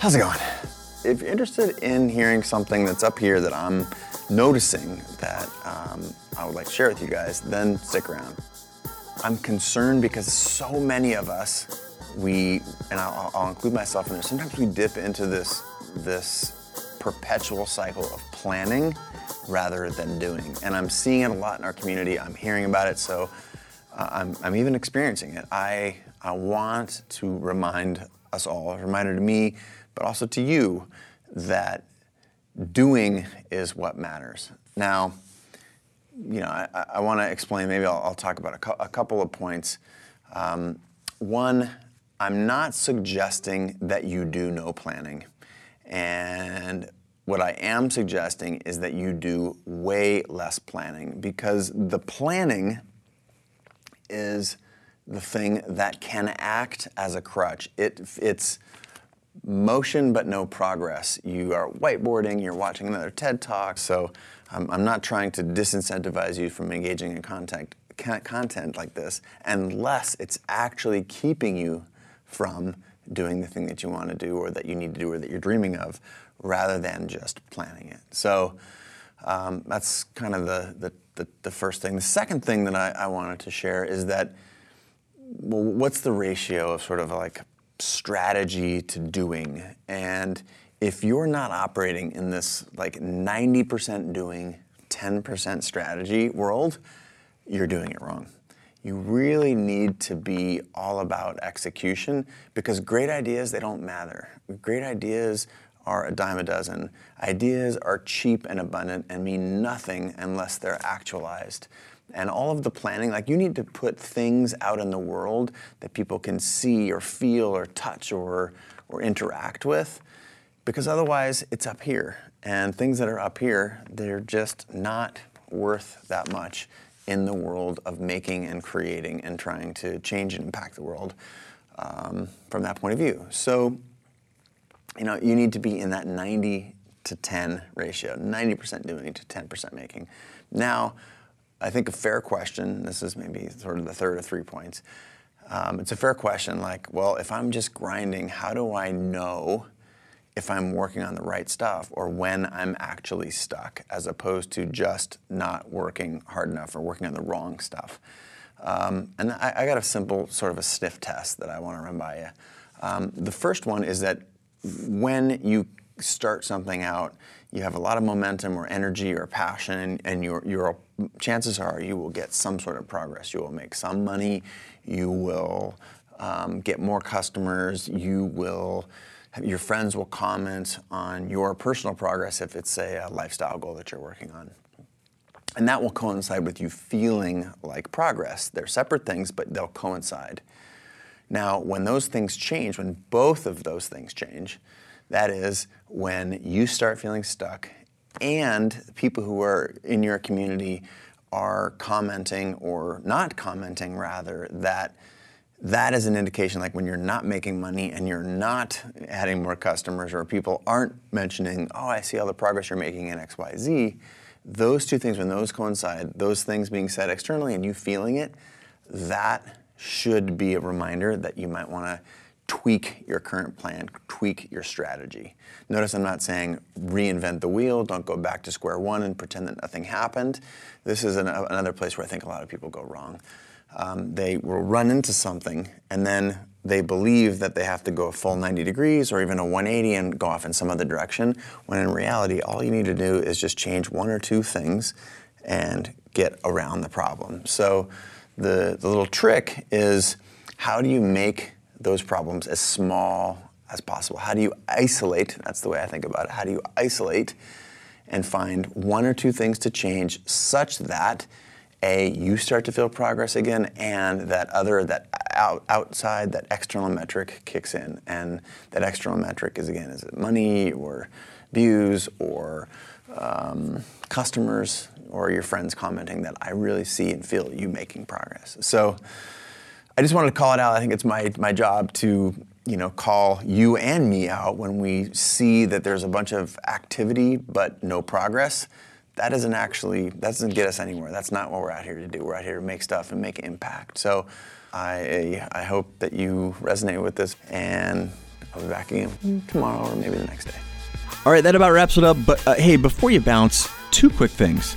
How's it going? If you're interested in hearing something that's up here that I'm noticing that um, I would like to share with you guys, then stick around. I'm concerned because so many of us, we, and I'll, I'll include myself in there, sometimes we dip into this, this perpetual cycle of planning rather than doing. And I'm seeing it a lot in our community. I'm hearing about it, so uh, I'm, I'm even experiencing it. I, I want to remind us all, a reminder to me, but also to you, that doing is what matters. Now, you know, I, I want to explain, maybe I'll, I'll talk about a, cu- a, couple of points. Um, one, I'm not suggesting that you do no planning. And what I am suggesting is that you do way less planning because the planning is the thing that can act as a crutch. It, it's motion but no progress. You are whiteboarding, you're watching another TED Talk, so I'm, not trying to disincentivize you from engaging in content, content like this unless it's actually keeping you from doing the thing that you want to do or that you need to do or that you're dreaming of rather than just planning it. So um, that's kind of the, the, the, the, first thing. The second thing that I, I wanted to share is that well, what's the ratio of sort of like strategy to doing? And if you're not operating in this like 90% doing, 10% strategy world, you're doing it wrong. You really need to be all about execution because great ideas, they don't matter. Great ideas are a dime a dozen. Ideas are cheap and abundant and mean nothing unless they're actualized. And all of the planning, like you need to put things out in the world that people can see or feel or touch or, or interact with because otherwise it's up here. And things that are up here, they're just not worth that much in the world of making and creating and trying to change and impact the world um, from that point of view. So, you know, you need to be in that 90 to 10 ratio, 90% doing to 10% making. Now, I think a fair question, this is maybe sort of the third of three points. Um, it's a fair question like, well, if I'm just grinding, how do I know if I'm working on the right stuff or when I'm actually stuck, as opposed to just not working hard enough or working on the wrong stuff. Um, and I, I, got a simple sort of a sniff test that I want to run by you. Um, the first one is that when you start something out, you have a lot of momentum or energy or passion, and, and your, your chances are you will get some sort of progress. You will make some money, you will um, get more customers, you will your friends will comment on your personal progress if it's say a lifestyle goal that you're working on. And that will coincide with you feeling like progress. They're separate things, but they'll coincide. Now, when those things change, when both of those things change, that is when you start feeling stuck and people who are in your community are commenting or not commenting, rather, that that is an indication like when you're not making money and you're not adding more customers or people aren't mentioning, oh, I see all the progress you're making in XYZ, those two things, when those coincide, those things being said externally and you feeling it, that should be a reminder that you might want to tweak your current plan, tweak your strategy. Notice I'm not saying reinvent the wheel, don't go back to square one and pretend that nothing happened. This is an, another place where I think a lot of people go wrong um, they will run into something and then they believe that they have to go a full 90 degrees or even a 180 and go off in some other direction, when in reality, all you need to do is just change one or two things and get around the problem. So the, the little trick is how do you make those problems as small as possible? How do you isolate? That's the way I think about it. How do you isolate and find one or two things to change such that a you start to feel progress again and that other that out, outside that external metric kicks in and that external metric is again is it money or views or um, customers or your friends commenting that i really see and feel you making progress so i just wanted to call it out i think it's my, my job to you know call you and me out when we see that there's a bunch of activity but no progress that doesn't actually that doesn't get us anywhere. That's not what we're out here to do. We're out here to make stuff and make impact. So I I hope that you resonate with this and I'll be back again tomorrow or maybe the next day. All right, that about wraps it up. But uh, hey, before you bounce, two quick things.